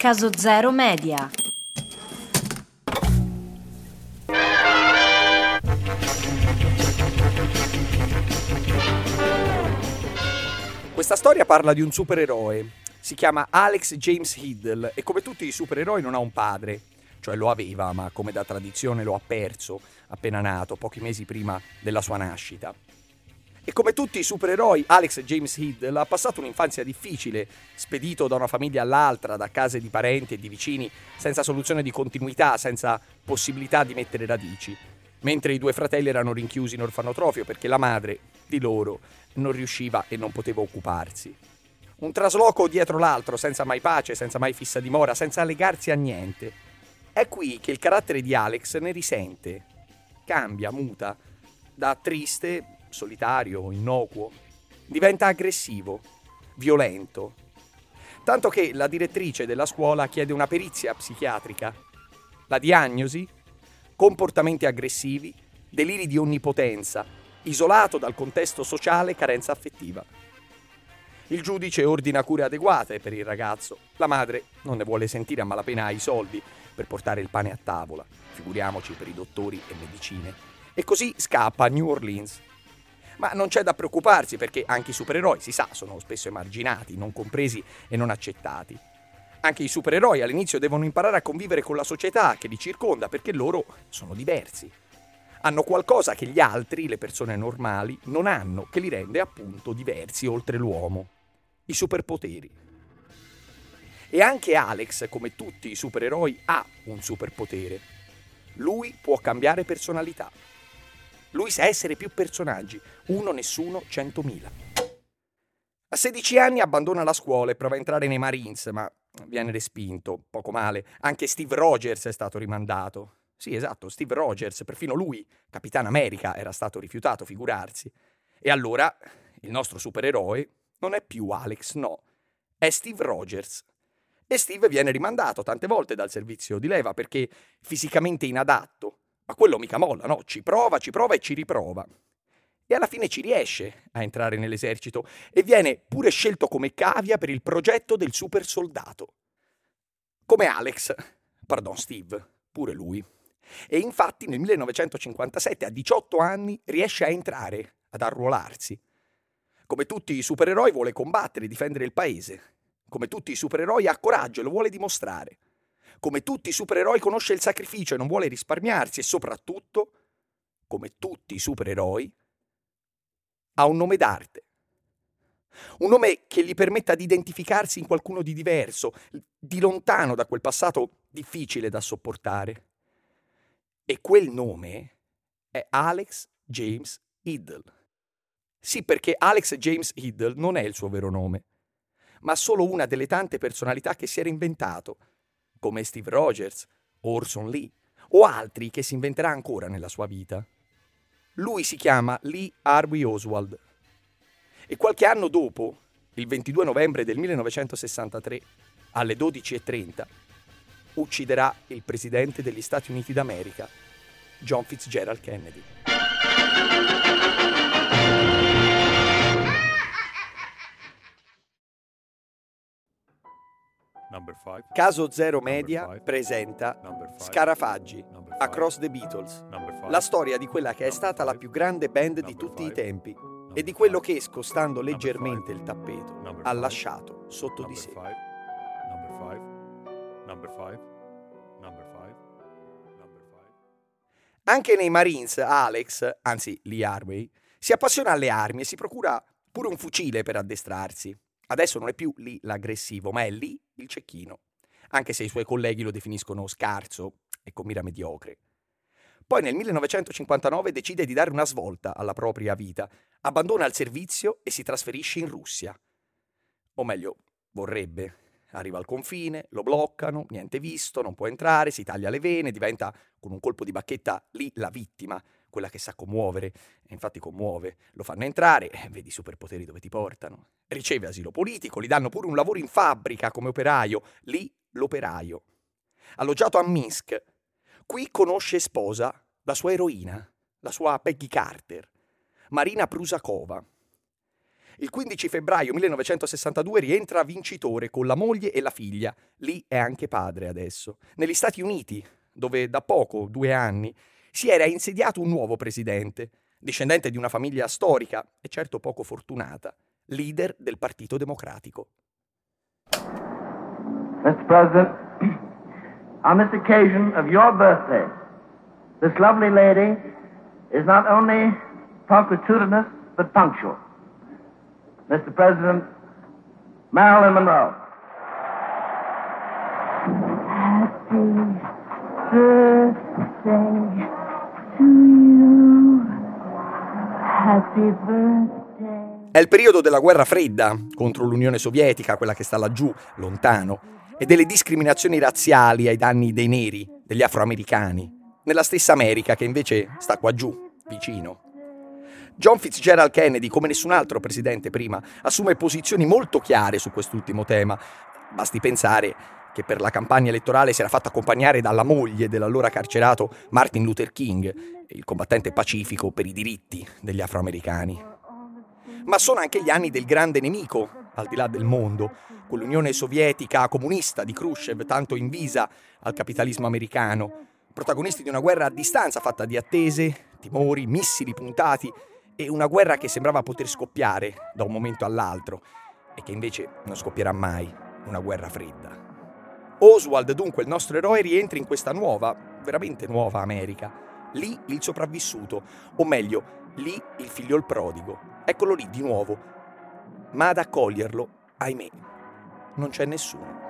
Caso Zero Media. Questa storia parla di un supereroe. Si chiama Alex James Hiddle e come tutti i supereroi non ha un padre. Cioè lo aveva, ma come da tradizione lo ha perso appena nato, pochi mesi prima della sua nascita. E come tutti i supereroi, Alex James Hiddle ha passato un'infanzia difficile, spedito da una famiglia all'altra, da case di parenti e di vicini, senza soluzione di continuità, senza possibilità di mettere radici, mentre i due fratelli erano rinchiusi in orfanotrofio perché la madre di loro non riusciva e non poteva occuparsi. Un trasloco dietro l'altro, senza mai pace, senza mai fissa dimora, senza legarsi a niente. È qui che il carattere di Alex ne risente, cambia, muta, da triste solitario, innocuo, diventa aggressivo, violento. Tanto che la direttrice della scuola chiede una perizia psichiatrica. La diagnosi? Comportamenti aggressivi, deliri di onnipotenza, isolato dal contesto sociale, carenza affettiva. Il giudice ordina cure adeguate per il ragazzo. La madre non ne vuole sentire a malapena i soldi per portare il pane a tavola, figuriamoci per i dottori e medicine. E così scappa a New Orleans ma non c'è da preoccuparsi perché anche i supereroi, si sa, sono spesso emarginati, non compresi e non accettati. Anche i supereroi all'inizio devono imparare a convivere con la società che li circonda perché loro sono diversi. Hanno qualcosa che gli altri, le persone normali, non hanno, che li rende appunto diversi oltre l'uomo. I superpoteri. E anche Alex, come tutti i supereroi, ha un superpotere. Lui può cambiare personalità. Lui sa essere più personaggi. Uno, nessuno, centomila. A 16 anni abbandona la scuola e prova a entrare nei Marines, ma viene respinto, poco male. Anche Steve Rogers è stato rimandato. Sì, esatto, Steve Rogers, perfino lui, Capitano America, era stato rifiutato, figurarsi. E allora il nostro supereroe non è più Alex, no, è Steve Rogers. E Steve viene rimandato tante volte dal servizio di leva perché fisicamente inadatto, ma quello mica molla, no? Ci prova, ci prova e ci riprova. E alla fine ci riesce a entrare nell'esercito e viene pure scelto come cavia per il progetto del super soldato. Come Alex, pardon Steve, pure lui. E infatti nel 1957, a 18 anni, riesce a entrare, ad arruolarsi. Come tutti i supereroi vuole combattere e difendere il paese. Come tutti i supereroi ha coraggio e lo vuole dimostrare come tutti i supereroi conosce il sacrificio e non vuole risparmiarsi e soprattutto, come tutti i supereroi, ha un nome d'arte. Un nome che gli permetta di identificarsi in qualcuno di diverso, di lontano da quel passato difficile da sopportare. E quel nome è Alex James Hiddle. Sì, perché Alex James Hiddle non è il suo vero nome, ma solo una delle tante personalità che si era inventato come Steve Rogers Orson Lee, o altri che si inventerà ancora nella sua vita. Lui si chiama Lee Harvey Oswald e qualche anno dopo, il 22 novembre del 1963, alle 12.30, ucciderà il presidente degli Stati Uniti d'America, John Fitzgerald Kennedy. Caso Zero Media presenta Scarafaggi, Across the Beatles, la storia di quella che è stata la più grande band di tutti i tempi e di quello che, scostando leggermente il tappeto, ha lasciato sotto di sé. Anche nei Marines, Alex, anzi Lee Harvey, si appassiona alle armi e si procura pure un fucile per addestrarsi. Adesso non è più lì l'aggressivo, ma è lì il cecchino, anche se i suoi colleghi lo definiscono scarso e con mira mediocre. Poi nel 1959 decide di dare una svolta alla propria vita, abbandona il servizio e si trasferisce in Russia. O meglio, vorrebbe. Arriva al confine, lo bloccano, niente visto, non può entrare, si taglia le vene, diventa con un colpo di bacchetta lì la vittima, quella che sa commuovere, e infatti commuove, lo fanno entrare, e vedi i superpoteri dove ti portano. Riceve asilo politico, gli danno pure un lavoro in fabbrica come operaio, lì l'operaio. Alloggiato a Minsk, qui conosce e sposa la sua eroina, la sua Peggy Carter, Marina Prusakova. Il 15 febbraio 1962 rientra vincitore con la moglie e la figlia. Lì è anche padre adesso. Negli Stati Uniti, dove da poco, due anni, si era insediato un nuovo presidente, discendente di una famiglia storica e certo poco fortunata, leader del Partito Democratico. Mr. President, on this occasion of your birthday, this lovely lady is not only punctilious but punctual. Mr. President, Marilyn Monroe. Happy birthday È il periodo della guerra fredda contro l'Unione Sovietica, quella che sta laggiù, lontano, e delle discriminazioni razziali ai danni dei neri, degli afroamericani, nella stessa America che invece sta qua giù, vicino. John Fitzgerald Kennedy, come nessun altro presidente prima, assume posizioni molto chiare su quest'ultimo tema. Basti pensare che per la campagna elettorale si era fatto accompagnare dalla moglie dell'allora carcerato Martin Luther King, il combattente pacifico per i diritti degli afroamericani. Ma sono anche gli anni del grande nemico, al di là del mondo, con l'Unione Sovietica comunista di Khrushchev tanto invisa al capitalismo americano, protagonisti di una guerra a distanza fatta di attese, timori, missili puntati e una guerra che sembrava poter scoppiare da un momento all'altro e che invece non scoppierà mai, una guerra fredda. Oswald, dunque, il nostro eroe, rientra in questa nuova, veramente nuova America. Lì il sopravvissuto, o meglio, lì il figlio prodigo. Eccolo lì di nuovo. Ma ad accoglierlo, ahimè, non c'è nessuno.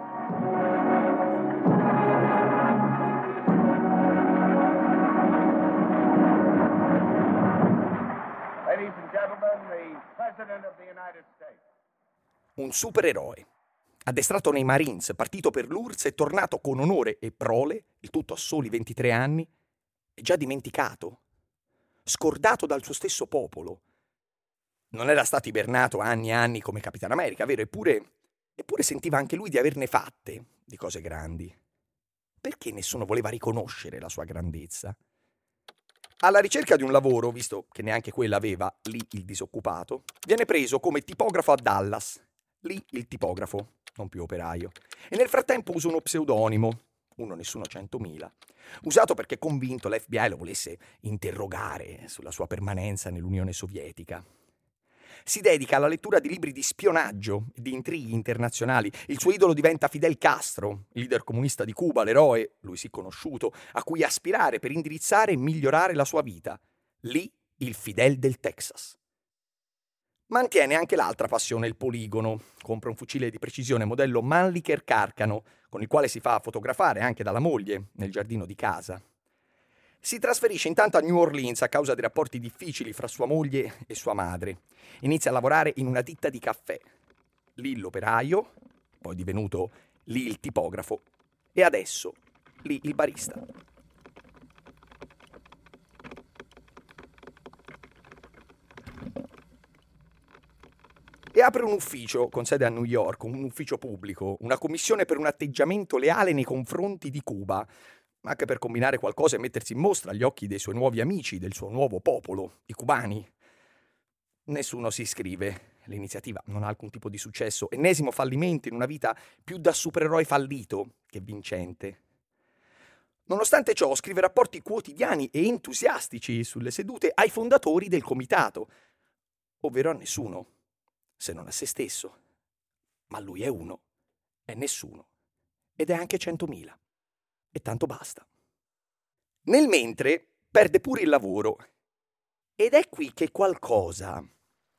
un supereroe. Addestrato nei Marines, partito per l'URSS e tornato con onore e prole, il tutto a soli 23 anni, è già dimenticato, scordato dal suo stesso popolo. Non era stato ibernato anni e anni come Capitano America, vero? Eppure, eppure sentiva anche lui di averne fatte di cose grandi. Perché nessuno voleva riconoscere la sua grandezza? Alla ricerca di un lavoro, visto che neanche quella aveva lì il disoccupato, viene preso come tipografo a Dallas Lì il tipografo, non più operaio. E nel frattempo usa uno pseudonimo, uno nessuno centomila, usato perché convinto l'FBI lo volesse interrogare sulla sua permanenza nell'Unione Sovietica. Si dedica alla lettura di libri di spionaggio e di intrighi internazionali. Il suo idolo diventa Fidel Castro, leader comunista di Cuba, l'eroe, lui sì conosciuto, a cui aspirare per indirizzare e migliorare la sua vita. Lì il Fidel del Texas. Mantiene anche l'altra passione, il poligono. Compra un fucile di precisione modello Mannlicher Carcano, con il quale si fa fotografare anche dalla moglie nel giardino di casa. Si trasferisce intanto a New Orleans a causa dei rapporti difficili fra sua moglie e sua madre. Inizia a lavorare in una ditta di caffè. Lì l'operaio, poi divenuto lì il tipografo e adesso lì il barista. E apre un ufficio con sede a New York, un ufficio pubblico, una commissione per un atteggiamento leale nei confronti di Cuba, anche per combinare qualcosa e mettersi in mostra agli occhi dei suoi nuovi amici, del suo nuovo popolo, i cubani. Nessuno si iscrive, l'iniziativa non ha alcun tipo di successo, ennesimo fallimento in una vita più da supereroe fallito che vincente. Nonostante ciò, scrive rapporti quotidiani e entusiastici sulle sedute ai fondatori del comitato, ovvero a nessuno se non a se stesso. Ma lui è uno, è nessuno, ed è anche centomila. E tanto basta. Nel mentre perde pure il lavoro. Ed è qui che qualcosa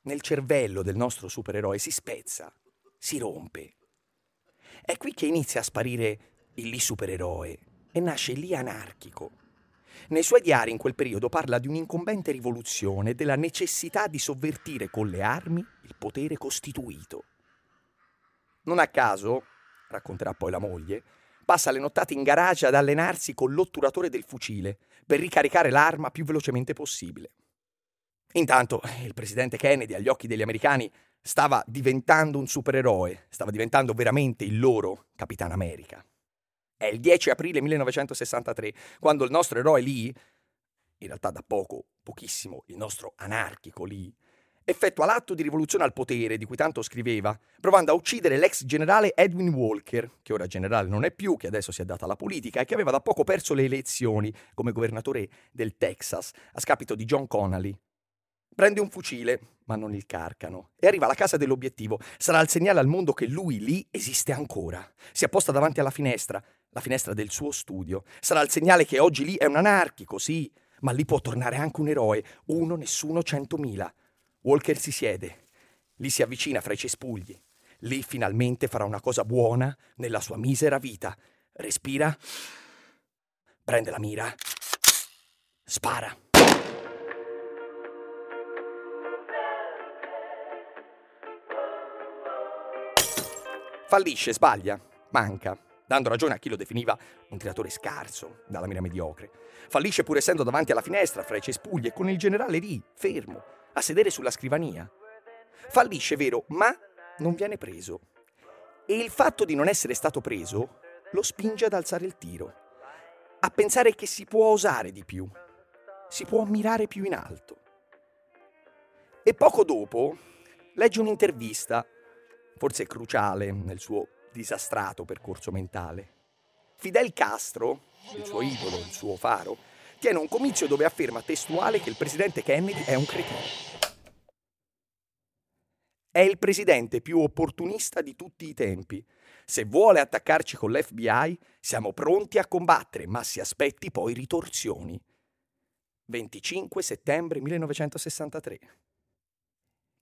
nel cervello del nostro supereroe si spezza, si rompe. È qui che inizia a sparire il lì supereroe e nasce lì anarchico, nei suoi diari in quel periodo parla di un'incombente rivoluzione e della necessità di sovvertire con le armi il potere costituito. Non a caso, racconterà poi la moglie, passa le nottate in garage ad allenarsi con l'otturatore del fucile per ricaricare l'arma più velocemente possibile. Intanto il presidente Kennedy, agli occhi degli americani, stava diventando un supereroe, stava diventando veramente il loro Capitano America. È il 10 aprile 1963, quando il nostro eroe Lee, in realtà da poco, pochissimo, il nostro anarchico Lee, effettua l'atto di rivoluzione al potere di cui tanto scriveva, provando a uccidere l'ex generale Edwin Walker, che ora generale non è più, che adesso si è data alla politica e che aveva da poco perso le elezioni come governatore del Texas a scapito di John Connally. Prende un fucile, ma non il carcano, e arriva alla casa dell'obiettivo. Sarà il segnale al mondo che lui lì esiste ancora. Si apposta davanti alla finestra, la finestra del suo studio. Sarà il segnale che oggi lì è un anarchico, sì, ma lì può tornare anche un eroe. Uno, nessuno, centomila. Walker si siede, lì si avvicina fra i cespugli. Lì finalmente farà una cosa buona nella sua misera vita. Respira, prende la mira, spara. Fallisce, sbaglia, manca, dando ragione a chi lo definiva un tiratore scarso, dalla mira mediocre. Fallisce pur essendo davanti alla finestra fra i cespugli e con il generale lì, fermo, a sedere sulla scrivania. Fallisce, vero, ma non viene preso. E il fatto di non essere stato preso lo spinge ad alzare il tiro, a pensare che si può osare di più, si può mirare più in alto. E poco dopo legge un'intervista, forse cruciale nel suo disastrato percorso mentale. Fidel Castro, il suo idolo, il suo faro, tiene un comizio dove afferma testuale che il presidente Kennedy è un cretino. È il presidente più opportunista di tutti i tempi. Se vuole attaccarci con l'FBI, siamo pronti a combattere, ma si aspetti poi ritorsioni. 25 settembre 1963.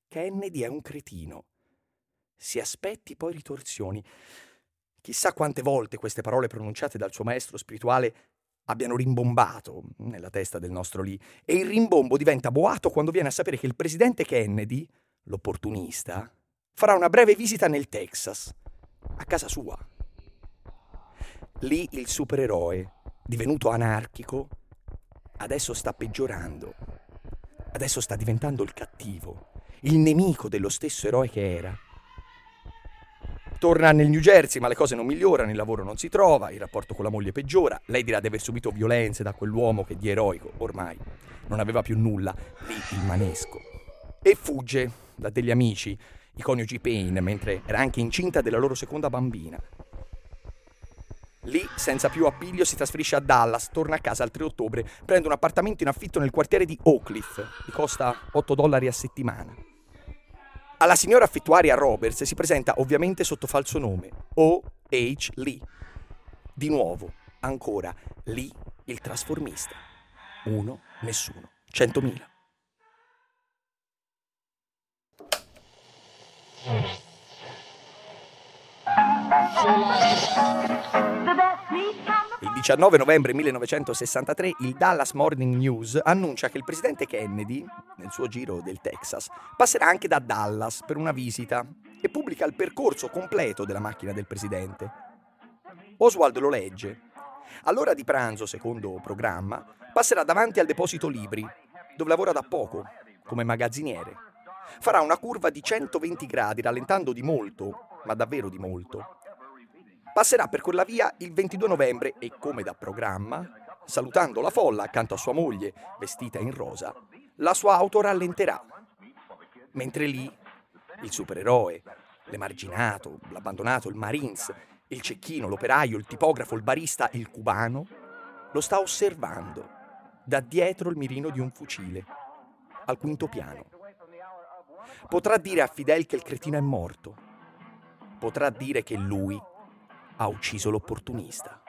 Kennedy è un cretino. Si aspetti poi ritorsioni. Chissà quante volte queste parole pronunciate dal suo maestro spirituale abbiano rimbombato nella testa del nostro lì. E il rimbombo diventa boato quando viene a sapere che il presidente Kennedy, l'opportunista, farà una breve visita nel Texas, a casa sua. Lì il supereroe, divenuto anarchico, adesso sta peggiorando. Adesso sta diventando il cattivo, il nemico dello stesso eroe che era. Torna nel New Jersey, ma le cose non migliorano, il lavoro non si trova, il rapporto con la moglie peggiora, lei dirà di aver subito violenze da quell'uomo che di eroico ormai non aveva più nulla, lì il manesco. E fugge da degli amici, i coniugi Payne, mentre era anche incinta della loro seconda bambina. Lì, senza più appiglio, si trasferisce a Dallas, torna a casa il 3 ottobre, prende un appartamento in affitto nel quartiere di Oak Cliff, gli costa 8 dollari a settimana. Alla signora affittuaria Roberts si presenta ovviamente sotto falso nome, O.H. Lee. Di nuovo, ancora, Lee il trasformista. Uno, nessuno, centomila. Il 19 novembre 1963 il Dallas Morning News annuncia che il presidente Kennedy, nel suo giro del Texas, passerà anche da Dallas per una visita e pubblica il percorso completo della macchina del presidente. Oswald lo legge. All'ora di pranzo, secondo programma, passerà davanti al deposito libri, dove lavora da poco, come magazziniere. Farà una curva di 120 gradi, rallentando di molto, ma davvero di molto, passerà per quella via il 22 novembre e, come da programma, salutando la folla accanto a sua moglie, vestita in rosa, la sua auto rallenterà. Mentre lì, il supereroe, l'emarginato, l'abbandonato, il Marines, il cecchino, l'operaio, il tipografo, il barista, il cubano, lo sta osservando da dietro il mirino di un fucile, al quinto piano. Potrà dire a Fidel che il cretino è morto. Potrà dire che lui ha ucciso l'opportunista.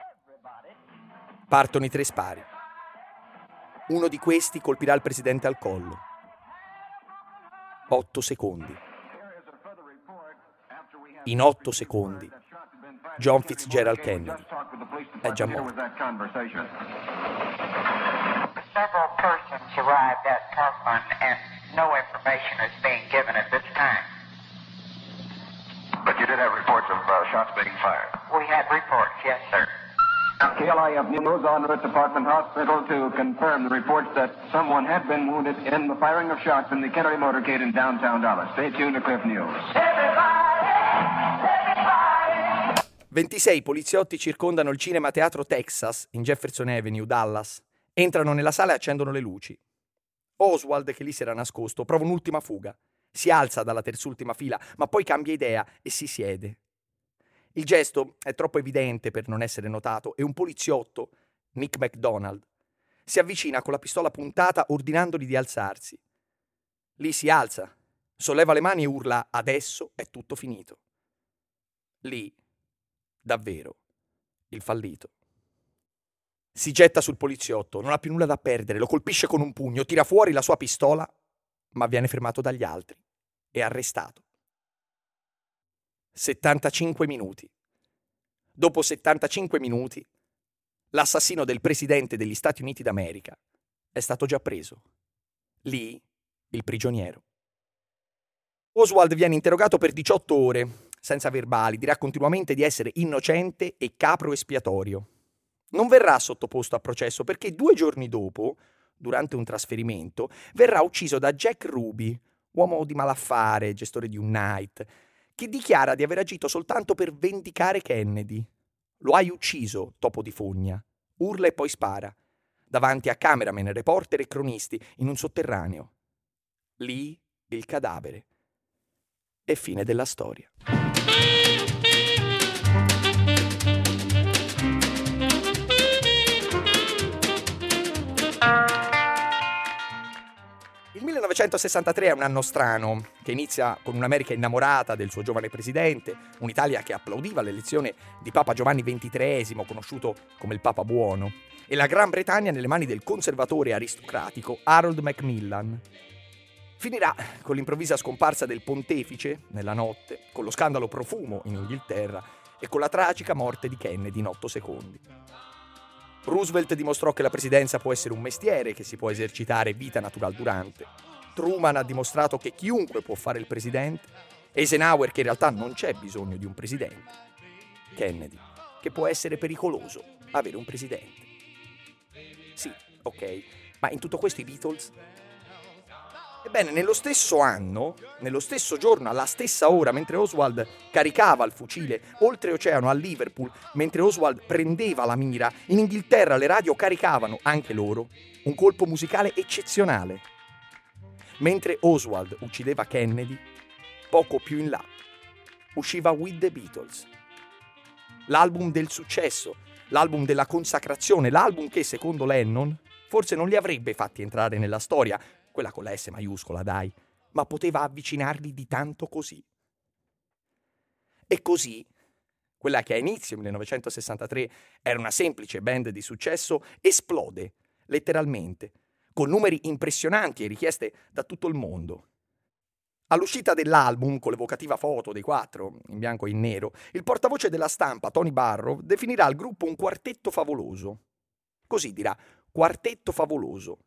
Partono i tre spari. Uno di questi colpirà il presidente al collo. Otto secondi. In otto secondi, John Fitzgerald Kennedy è già morto. Several persons arrived at Parkland and no information is being given at this time. But you did have reports of uh, shots being fired. We had reports, yes, sir. KLIF News route to Parkland Hospital to confirm the reports that someone had been wounded in the firing of shots in the Kennedy motorcade in downtown Dallas. Stay tuned to Cliff News. 26 poliziotti circondano il cinema Teatro Texas in Jefferson Avenue, Dallas. Entrano nella sala e accendono le luci. Oswald, che lì si era nascosto, prova un'ultima fuga. Si alza dalla terzultima fila, ma poi cambia idea e si siede. Il gesto è troppo evidente per non essere notato e un poliziotto, Nick McDonald, si avvicina con la pistola puntata ordinandogli di alzarsi. Lì si alza, solleva le mani e urla adesso è tutto finito. Lì, davvero, il fallito. Si getta sul poliziotto, non ha più nulla da perdere, lo colpisce con un pugno, tira fuori la sua pistola, ma viene fermato dagli altri e arrestato. 75 minuti. Dopo 75 minuti, l'assassino del presidente degli Stati Uniti d'America è stato già preso. Lì, il prigioniero. Oswald viene interrogato per 18 ore, senza verbali, dirà continuamente di essere innocente e capro espiatorio. Non verrà sottoposto a processo perché due giorni dopo, durante un trasferimento, verrà ucciso da Jack Ruby, uomo di malaffare, gestore di un night, che dichiara di aver agito soltanto per vendicare Kennedy. Lo hai ucciso, topo di fogna. Urla e poi spara. Davanti a cameraman, reporter e cronisti, in un sotterraneo. Lì il cadavere. E fine della storia. 1963 è un anno strano, che inizia con un'America innamorata del suo giovane presidente, un'Italia che applaudiva l'elezione di Papa Giovanni XXIII, conosciuto come il Papa Buono, e la Gran Bretagna nelle mani del conservatore aristocratico Harold Macmillan. Finirà con l'improvvisa scomparsa del pontefice nella notte, con lo scandalo profumo in Inghilterra e con la tragica morte di Kennedy in otto secondi. Roosevelt dimostrò che la presidenza può essere un mestiere che si può esercitare vita natural durante. Truman ha dimostrato che chiunque può fare il presidente. Eisenhower che in realtà non c'è bisogno di un presidente. Kennedy che può essere pericoloso avere un presidente. Sì, ok, ma in tutto questo i Beatles Ebbene, nello stesso anno, nello stesso giorno, alla stessa ora, mentre Oswald caricava il fucile oltreoceano a Liverpool, mentre Oswald prendeva la mira, in Inghilterra le radio caricavano, anche loro, un colpo musicale eccezionale. Mentre Oswald uccideva Kennedy, poco più in là, usciva With the Beatles. L'album del successo, l'album della consacrazione, l'album che, secondo Lennon, forse non li avrebbe fatti entrare nella storia, quella con la S maiuscola, dai, ma poteva avvicinarli di tanto così. E così, quella che a inizio 1963 era una semplice band di successo, esplode, letteralmente, con numeri impressionanti e richieste da tutto il mondo. All'uscita dell'album, con l'evocativa foto dei quattro, in bianco e in nero, il portavoce della stampa, Tony Barrow, definirà il gruppo un quartetto favoloso. Così dirà, quartetto favoloso,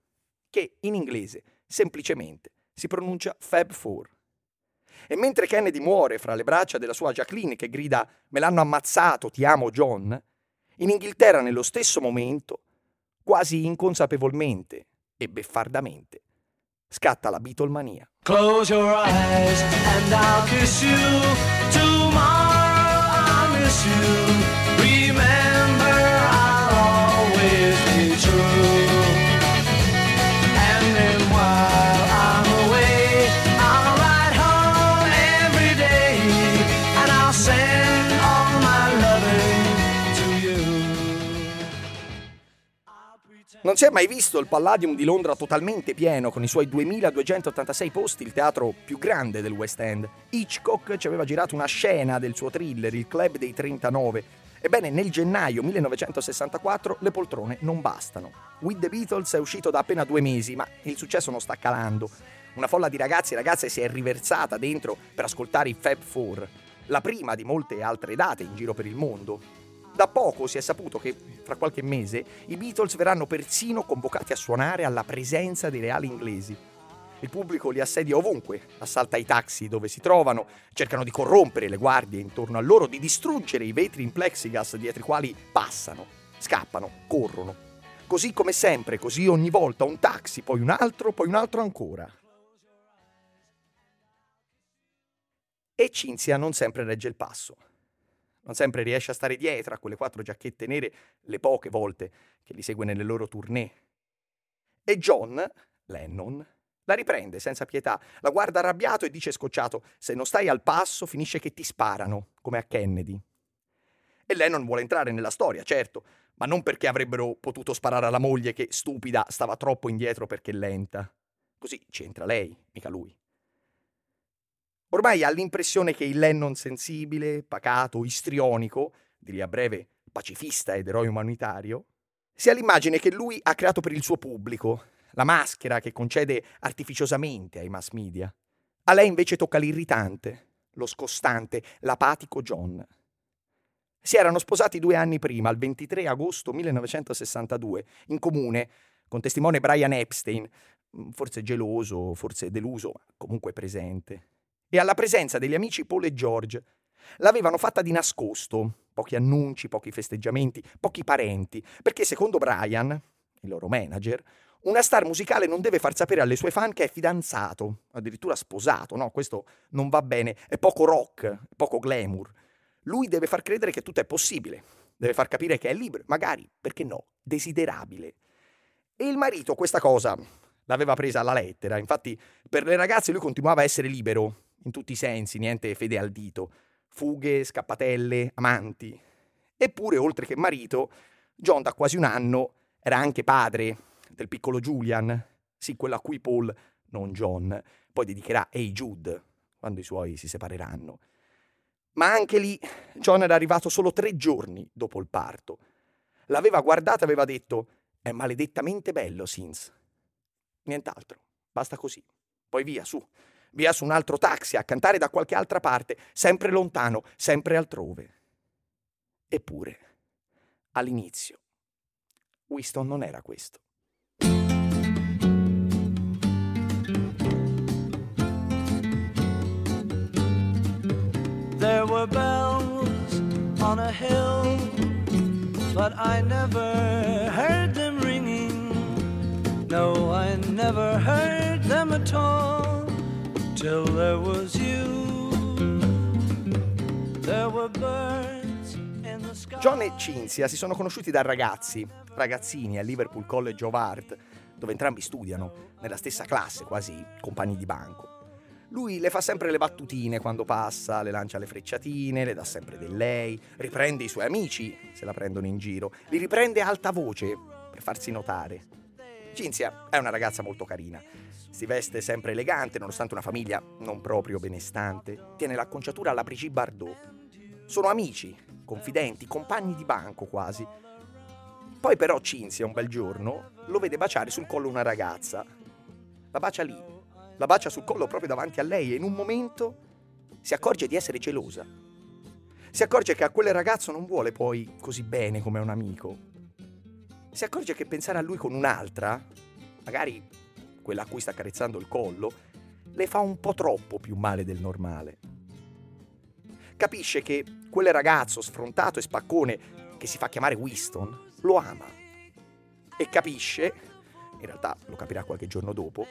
che in inglese semplicemente si pronuncia Fab Four. E mentre Kennedy muore fra le braccia della sua Jacqueline che grida Me l'hanno ammazzato, ti amo John, in Inghilterra nello stesso momento, quasi inconsapevolmente e beffardamente, scatta la Beatlemania. Close your eyes and I'll kiss you. Non si è mai visto il Palladium di Londra totalmente pieno, con i suoi 2286 posti, il teatro più grande del West End. Hitchcock ci aveva girato una scena del suo thriller, Il Club dei 39. Ebbene, nel gennaio 1964 le poltrone non bastano. With the Beatles è uscito da appena due mesi, ma il successo non sta calando. Una folla di ragazzi e ragazze si è riversata dentro per ascoltare i Fab Four, la prima di molte altre date in giro per il mondo. Da poco si è saputo che, fra qualche mese, i Beatles verranno persino convocati a suonare alla presenza dei reali inglesi. Il pubblico li assedia ovunque, assalta i taxi dove si trovano, cercano di corrompere le guardie intorno a loro, di distruggere i vetri in plexigas dietro i quali passano, scappano, corrono. Così come sempre, così ogni volta, un taxi, poi un altro, poi un altro ancora. E Cinzia non sempre regge il passo non sempre riesce a stare dietro a quelle quattro giacchette nere le poche volte che li segue nelle loro tournée. E John, Lennon, La riprende senza pietà, la guarda arrabbiato e dice scocciato: Se non stai al passo, finisce che ti sparano, come a Kennedy. E lei non vuole entrare nella storia, certo, ma non perché avrebbero potuto sparare alla moglie che, stupida, stava troppo indietro perché lenta. Così c'entra lei, mica lui. Ormai ha l'impressione che il Lennon sensibile, pacato, istrionico, di lì a breve pacifista ed eroe umanitario, sia l'immagine che lui ha creato per il suo pubblico, la maschera che concede artificiosamente ai mass media. A lei invece tocca l'irritante, lo scostante, l'apatico John. Si erano sposati due anni prima, il 23 agosto 1962, in comune, con testimone Brian Epstein, forse geloso, forse deluso, ma comunque presente. E alla presenza degli amici Paul e George. L'avevano fatta di nascosto, pochi annunci, pochi festeggiamenti, pochi parenti, perché secondo Brian, il loro manager, una star musicale non deve far sapere alle sue fan che è fidanzato, addirittura sposato, no? Questo non va bene, è poco rock, è poco glamour. Lui deve far credere che tutto è possibile, deve far capire che è libero, magari, perché no, desiderabile. E il marito questa cosa l'aveva presa alla lettera, infatti per le ragazze lui continuava a essere libero, in tutti i sensi, niente fede al dito. Fughe, scappatelle, amanti. Eppure, oltre che marito, John da quasi un anno era anche padre del piccolo Julian, sì, quello a cui Paul, non John, poi dedicherà Hey Jude, quando i suoi si separeranno. Ma anche lì John era arrivato solo tre giorni dopo il parto. L'aveva guardata e aveva detto: È maledettamente bello, Sins. Nient'altro, basta così. Poi via, su, via su un altro taxi a cantare da qualche altra parte, sempre lontano, sempre altrove. Eppure, all'inizio, Winston non era questo. There were bells on a hill, but I never heard them ringing. No, I never heard them at all till there was you. There were birds in the sky. John e Cinzia si sono conosciuti da ragazzi, ragazzini al Liverpool College of Art, dove entrambi studiano, nella stessa classe, quasi compagni di banco. Lui le fa sempre le battutine quando passa, le lancia le frecciatine, le dà sempre del lei, riprende i suoi amici se la prendono in giro, li riprende a alta voce per farsi notare. Cinzia è una ragazza molto carina, si veste sempre elegante nonostante una famiglia non proprio benestante, tiene l'acconciatura alla Brigitte Bardot. Sono amici, confidenti, compagni di banco quasi. Poi però Cinzia un bel giorno lo vede baciare sul collo una ragazza. La bacia lì, la bacia sul collo proprio davanti a lei e in un momento si accorge di essere gelosa. Si accorge che a quel ragazzo non vuole poi così bene come a un amico. Si accorge che pensare a lui con un'altra, magari quella a cui sta carezzando il collo, le fa un po' troppo più male del normale. Capisce che quel ragazzo sfrontato e spaccone che si fa chiamare Winston lo ama. E capisce, in realtà lo capirà qualche giorno dopo,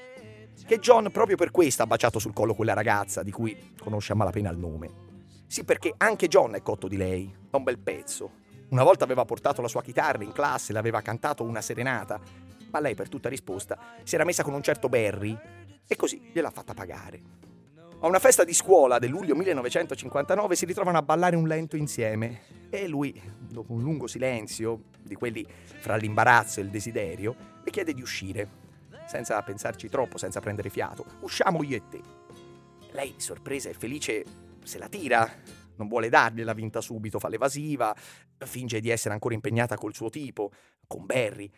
che John proprio per questo ha baciato sul collo quella ragazza di cui conosce a malapena il nome. Sì, perché anche John è cotto di lei, da un bel pezzo. Una volta aveva portato la sua chitarra in classe, le aveva cantato una serenata, ma lei per tutta risposta si era messa con un certo Barry e così gliel'ha fatta pagare. A una festa di scuola del luglio 1959 si ritrovano a ballare un lento insieme e lui, dopo un lungo silenzio, di quelli fra l'imbarazzo e il desiderio, le chiede di uscire, senza pensarci troppo, senza prendere fiato. Usciamo io e te. Lei, sorpresa e felice, se la tira, non vuole dargliela vinta subito, fa l'evasiva, finge di essere ancora impegnata col suo tipo, con Barry,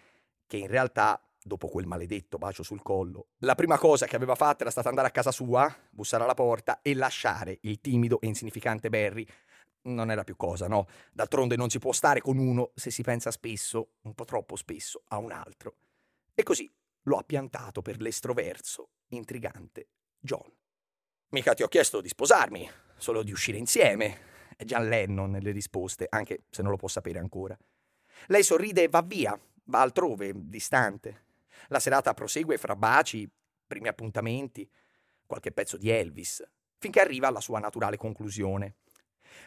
che in realtà, dopo quel maledetto bacio sul collo, la prima cosa che aveva fatto era stata andare a casa sua, bussare alla porta e lasciare il timido e insignificante Barry. Non era più cosa, no? D'altronde non si può stare con uno se si pensa spesso, un po' troppo spesso, a un altro. E così lo ha piantato per l'estroverso, intrigante John. Mica ti ho chiesto di sposarmi, solo di uscire insieme. È John Lennon nelle risposte, anche se non lo può sapere ancora. Lei sorride e va via, va altrove, distante. La serata prosegue fra baci, primi appuntamenti, qualche pezzo di Elvis, finché arriva alla sua naturale conclusione.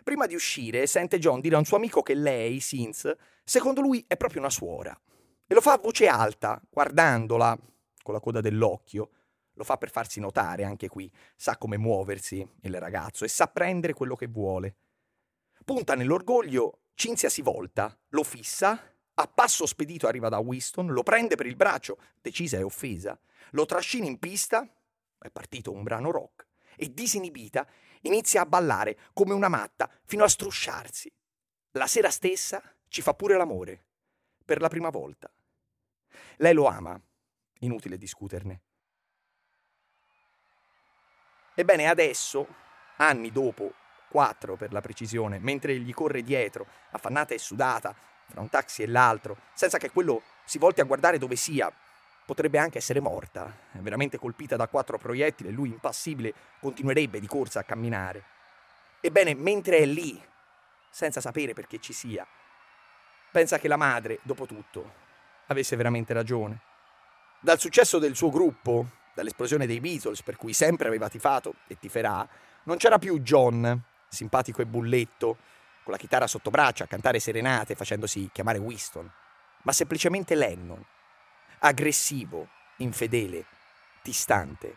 Prima di uscire, sente John dire a un suo amico che lei, Sins, secondo lui è proprio una suora. E lo fa a voce alta, guardandola, con la coda dell'occhio. Lo fa per farsi notare anche qui, sa come muoversi il ragazzo e sa prendere quello che vuole. Punta nell'orgoglio, Cinzia si volta, lo fissa, a passo spedito arriva da Winston, lo prende per il braccio, decisa e offesa, lo trascina in pista, è partito un brano rock, e disinibita inizia a ballare come una matta fino a strusciarsi. La sera stessa ci fa pure l'amore, per la prima volta. Lei lo ama, inutile discuterne. Ebbene, adesso, anni dopo, quattro per la precisione, mentre gli corre dietro, affannata e sudata, fra un taxi e l'altro, senza che quello si volti a guardare dove sia, potrebbe anche essere morta, veramente colpita da quattro proiettili e lui impassibile continuerebbe di corsa a camminare. Ebbene, mentre è lì, senza sapere perché ci sia, pensa che la madre, dopo tutto, avesse veramente ragione. Dal successo del suo gruppo, dall'esplosione dei Beatles, per cui sempre aveva tifato e tiferà, non c'era più John, simpatico e bulletto, con la chitarra sotto braccio a cantare serenate facendosi chiamare Winston, ma semplicemente Lennon, aggressivo, infedele, distante.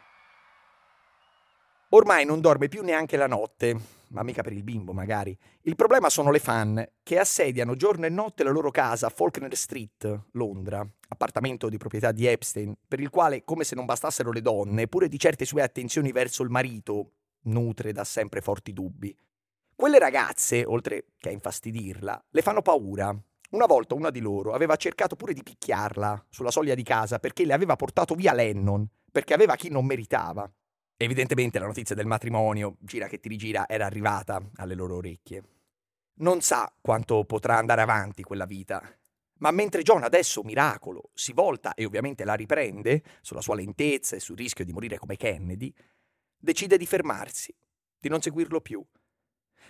Ormai non dorme più neanche la notte, ma mica per il bimbo magari. Il problema sono le fan che assediano giorno e notte la loro casa a Faulkner Street, Londra, appartamento di proprietà di Epstein, per il quale, come se non bastassero le donne, pure di certe sue attenzioni verso il marito, nutre da sempre forti dubbi. Quelle ragazze, oltre che a infastidirla, le fanno paura. Una volta una di loro aveva cercato pure di picchiarla sulla soglia di casa perché le aveva portato via Lennon, perché aveva chi non meritava. Evidentemente la notizia del matrimonio, gira che ti rigira, era arrivata alle loro orecchie. Non sa quanto potrà andare avanti quella vita. Ma mentre John adesso, miracolo, si volta e ovviamente la riprende, sulla sua lentezza e sul rischio di morire come Kennedy, decide di fermarsi, di non seguirlo più.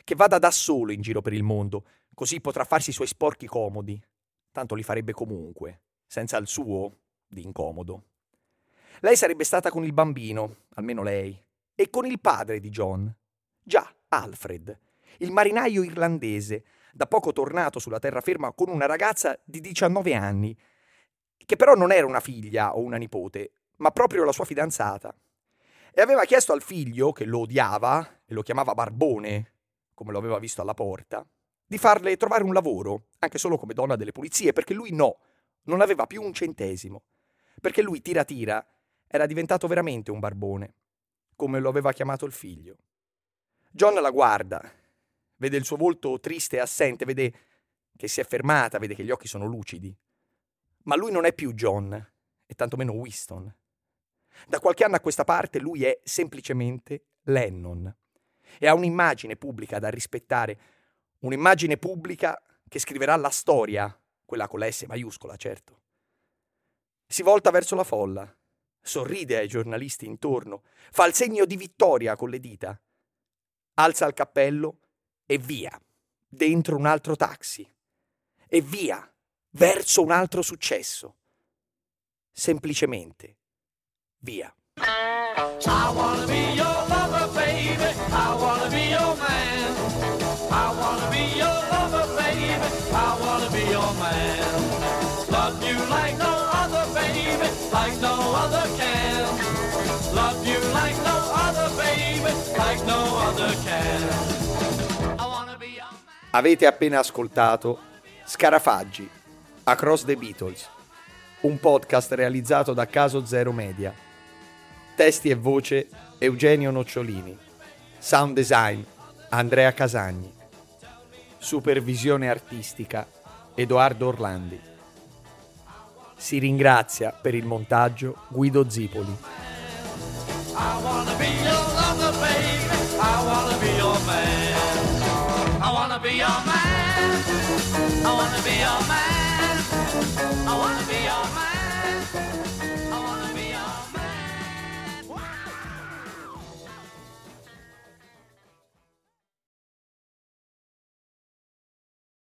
Che vada da solo in giro per il mondo, così potrà farsi i suoi sporchi comodi. Tanto li farebbe comunque, senza il suo di incomodo. Lei sarebbe stata con il bambino, almeno lei, e con il padre di John. Già, Alfred, il marinaio irlandese, da poco tornato sulla terraferma con una ragazza di 19 anni, che però non era una figlia o una nipote, ma proprio la sua fidanzata. E aveva chiesto al figlio, che lo odiava e lo chiamava Barbone, come lo aveva visto alla porta, di farle trovare un lavoro, anche solo come donna delle pulizie, perché lui no, non aveva più un centesimo. Perché lui tira tira era diventato veramente un barbone, come lo aveva chiamato il figlio. John la guarda, vede il suo volto triste e assente, vede che si è fermata, vede che gli occhi sono lucidi. Ma lui non è più John, e tantomeno Winston. Da qualche anno a questa parte lui è semplicemente Lennon e ha un'immagine pubblica da rispettare, un'immagine pubblica che scriverà la storia, quella con la S maiuscola, certo. Si volta verso la folla sorride ai giornalisti intorno, fa il segno di vittoria con le dita, alza il cappello e via, dentro un altro taxi, e via, verso un altro successo. Semplicemente via. I wanna be your I wanna be your man. I wanna be your lover, baby. I wanna be your man. Love you like no other, baby, like no other can. Love you like no other, baby, like no other can. Avete appena ascoltato Scarafaggi, Across the Beatles, un podcast realizzato da Caso Zero Media. Testi e voce Eugenio Nocciolini. Sound design Andrea Casagni. Supervisione artistica Edoardo Orlandi. Si ringrazia per il montaggio Guido Zipoli. I wanna be your man.